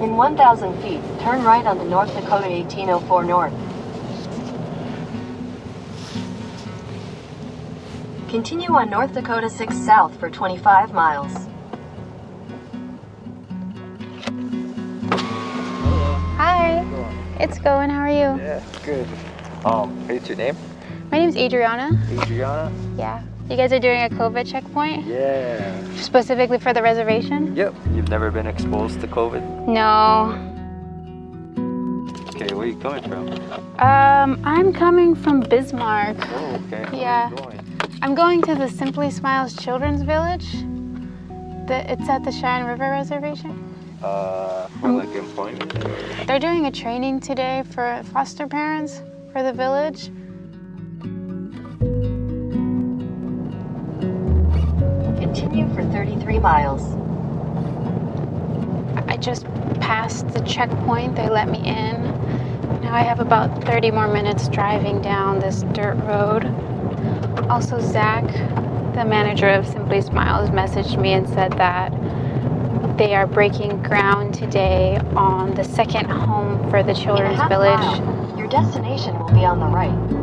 In 1,000 feet, turn right on the North Dakota 1804 North. Continue on North Dakota 6 South for 25 miles. Hi, it's going. How are you? Yeah, good. Um, what's your name? My name's Adriana. Adriana? Yeah. You guys are doing a COVID checkpoint? Yeah. Specifically for the reservation? Yep. You've never been exposed to COVID? No. Okay, where are you coming from? Um, I'm coming from Bismarck. Oh, okay. Yeah. going? I'm going to the Simply Smiles Children's Village. The, it's at the Cheyenne River Reservation. Uh, for like employment? They're doing a training today for foster parents for the village. Continue for 33 miles. I just passed the checkpoint. They let me in. Now I have about 30 more minutes driving down this dirt road. Also, Zach, the manager of Simply Smiles, messaged me and said that they are breaking ground today on the second home for the Children's Village. mile, your destination will be on the right.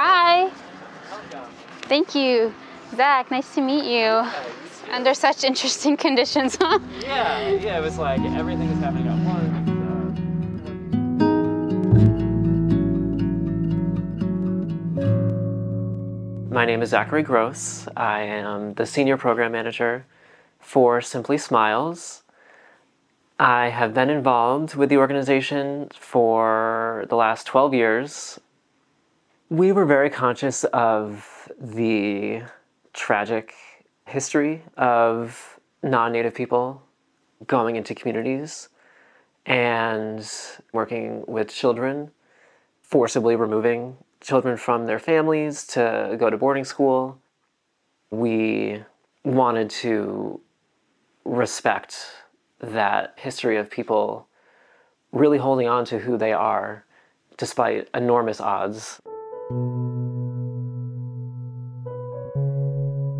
Hi. Thank you. Zach, nice to meet you. Under such interesting conditions, huh? Yeah, yeah, it was like everything was happening at once. My name is Zachary Gross. I am the Senior Program Manager for Simply Smiles. I have been involved with the organization for the last 12 years. We were very conscious of the tragic history of non native people going into communities and working with children, forcibly removing children from their families to go to boarding school. We wanted to respect that history of people really holding on to who they are despite enormous odds.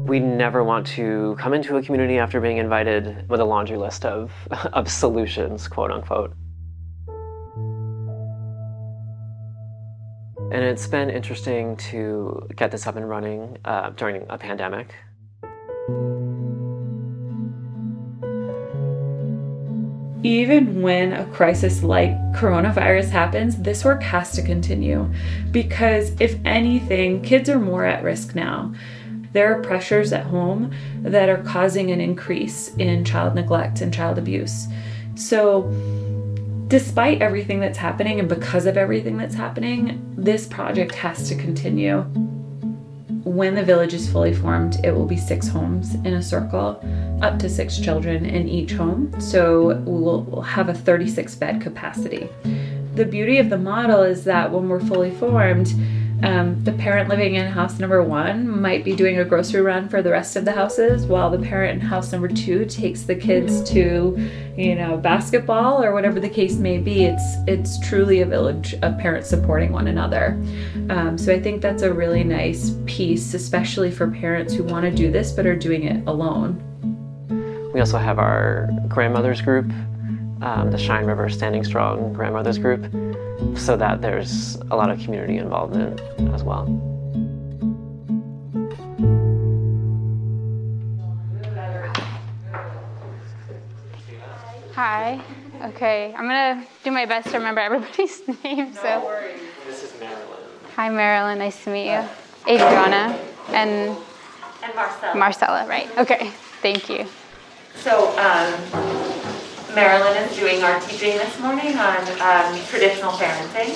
We never want to come into a community after being invited with a laundry list of, of solutions, quote unquote. And it's been interesting to get this up and running uh, during a pandemic. Even when a crisis like coronavirus happens, this work has to continue because, if anything, kids are more at risk now. There are pressures at home that are causing an increase in child neglect and child abuse. So, despite everything that's happening and because of everything that's happening, this project has to continue. When the village is fully formed, it will be six homes in a circle, up to six children in each home. So we'll, have a 36 bed capacity. The beauty of the model is that when we're fully formed, um, the parent living in house number one might be doing a grocery run for the rest of the houses, while the parent in house number two takes the kids to, you know, basketball or whatever the case may be. It's it's truly a village of parents supporting one another. Um, so I think that's a really nice piece, especially for parents who want to do this but are doing it alone. We also have our grandmothers group, um, the Cheyenne River Standing Strong Grandmothers Group, so that there's a lot of community involvement as well. Hi. Okay, I'm gonna do my best to remember everybody's name. so, This is Marilyn. hi Marilyn, nice to meet you. Adriana and And Marcel. Marcella, right? Okay, thank you. So um, Marilyn is doing our teaching this morning on um, traditional parenting.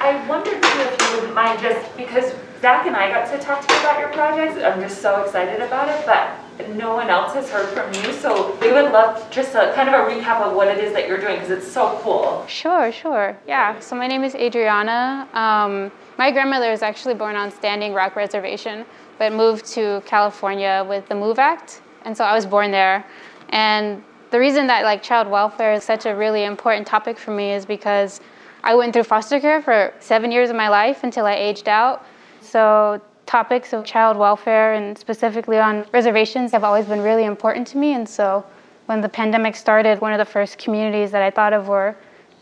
I wondered too if you wouldn't mind just, because Zach and I got to talk to you about your project, I'm just so excited about it, but no one else has heard from you, so we would love just a kind of a recap of what it is that you're doing, because it's so cool. Sure, sure. Yeah, so my name is Adriana. Um, my grandmother was actually born on Standing Rock Reservation, but moved to California with the MOVE Act. And so I was born there. And The reason that like child welfare is such a really important topic for me is because I went through foster care for seven years of my life until I aged out. So topics of child welfare and specifically on reservations have always been really important to me. And so when the pandemic started, one of the first communities that I thought of were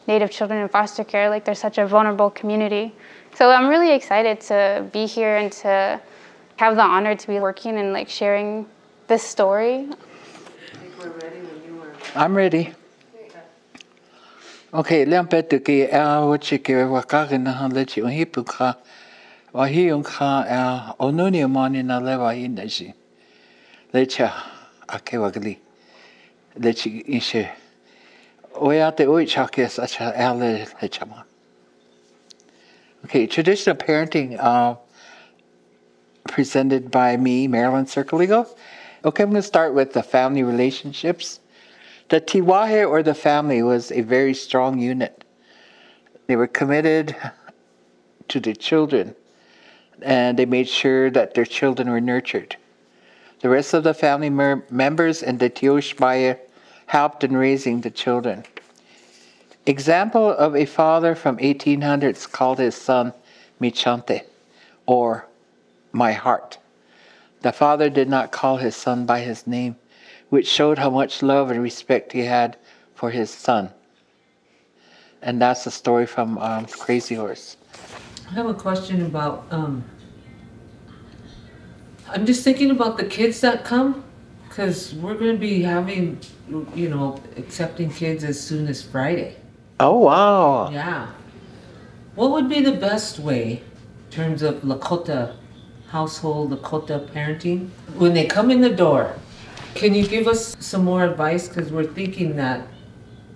Native children in foster care. Like they're such a vulnerable community. So I'm really excited to be here and to have the honor to be working and like sharing this story. I'm ready. Okay, liam pe tu ki a wo chi ki wa ka rin na han le chi hi pu kha wa hi un kha er, a onu ni ma ni na le wa yin da shi le cha a ke wa gli le in she o ya te oi cha ke sa cha a le le cha ma Okay, traditional parenting uh, presented by me, Marilyn Circoligo. Okay, I'm going to start with the family relationships. The Tiwahe or the family was a very strong unit. They were committed to their children and they made sure that their children were nurtured. The rest of the family mer- members and the Tiospaye helped in raising the children. Example of a father from 1800s called his son Michante or my heart. The father did not call his son by his name which showed how much love and respect he had for his son. And that's the story from um, Crazy Horse. I have a question about. Um, I'm just thinking about the kids that come, because we're going to be having, you know, accepting kids as soon as Friday. Oh, wow. Yeah. What would be the best way in terms of Lakota household, Lakota parenting? When they come in the door, can you give us some more advice? Because we're thinking that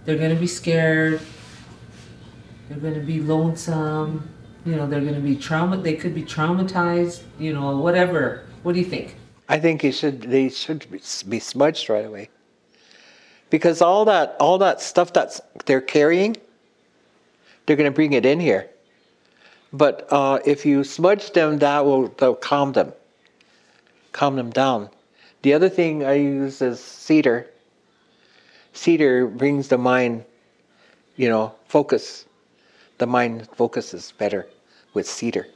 they're going to be scared, they're going to be lonesome, you know, they're going to be trauma. They could be traumatized, you know, whatever. What do you think? I think it should they should be smudged right away. Because all that all that stuff that they're carrying, they're going to bring it in here. But uh, if you smudge them, that'll calm them, calm them down. The other thing I use is cedar. Cedar brings the mind, you know, focus. The mind focuses better with cedar.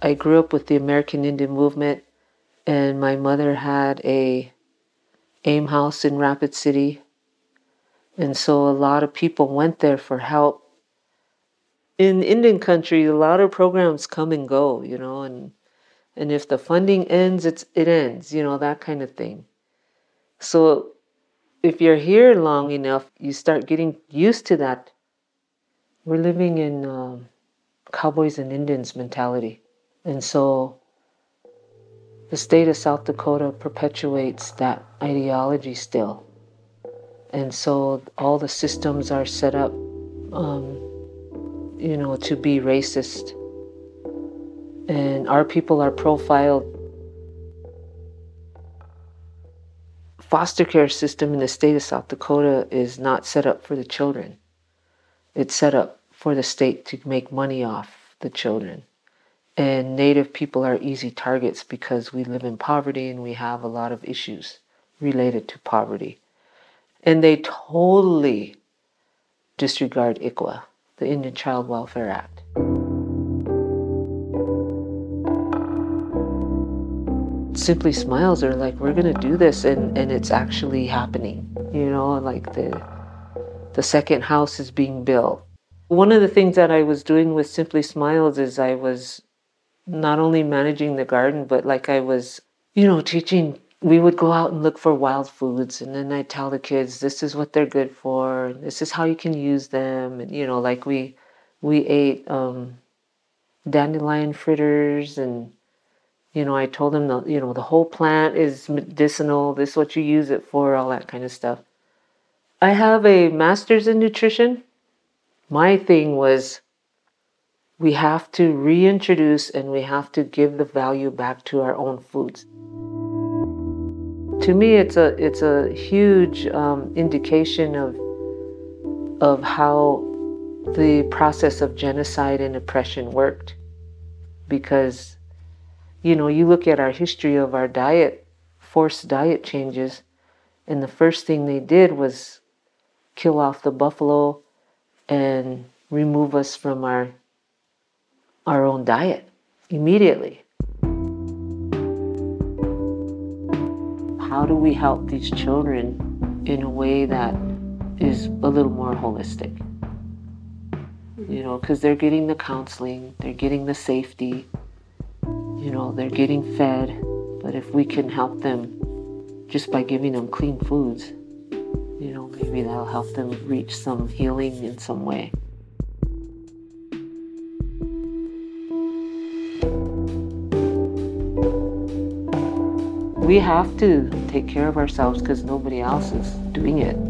I grew up with the American Indian movement, and my mother had a AIM house in Rapid City and so a lot of people went there for help. In Indian country, a lot of programs come and go, you know, and and if the funding ends, it's it ends, you know, that kind of thing. So if you're here long enough, you start getting used to that. We're living in um, cowboys and Indians mentality. And so the state of South Dakota perpetuates that ideology still. And so all the systems are set up, um, you know, to be racist. And our people are profiled. Foster care system in the state of South Dakota is not set up for the children. It's set up for the state to make money off the children. And Native people are easy targets because we live in poverty and we have a lot of issues related to poverty. And they totally disregard ICWA, the Indian Child Welfare Act. Simply Smiles are like, we're gonna do this and, and it's actually happening. You know, like the the second house is being built. One of the things that I was doing with Simply Smiles is I was not only managing the garden, but like I was, you know, teaching we would go out and look for wild foods and then i tell the kids this is what they're good for this is how you can use them and you know like we we ate um, dandelion fritters and you know i told them the you know the whole plant is medicinal this is what you use it for all that kind of stuff. I have a master's in nutrition. My thing was we have to reintroduce and we have to give the value back to our own foods to me, it's a it's a huge um, indication of of how the process of genocide and oppression worked. Because you know you look at our history of our diet forced diet changes and the first thing they did was kill off the buffalo and remove us from our our own diet immediately how do we help these children in a way that is a little more holistic you know, because they're getting the counseling, they're getting the safety, you know, they're getting fed. But if we can help them just by giving them clean foods, you know, maybe that'll help them reach some healing in some way. We have to take care of ourselves because nobody else is doing it.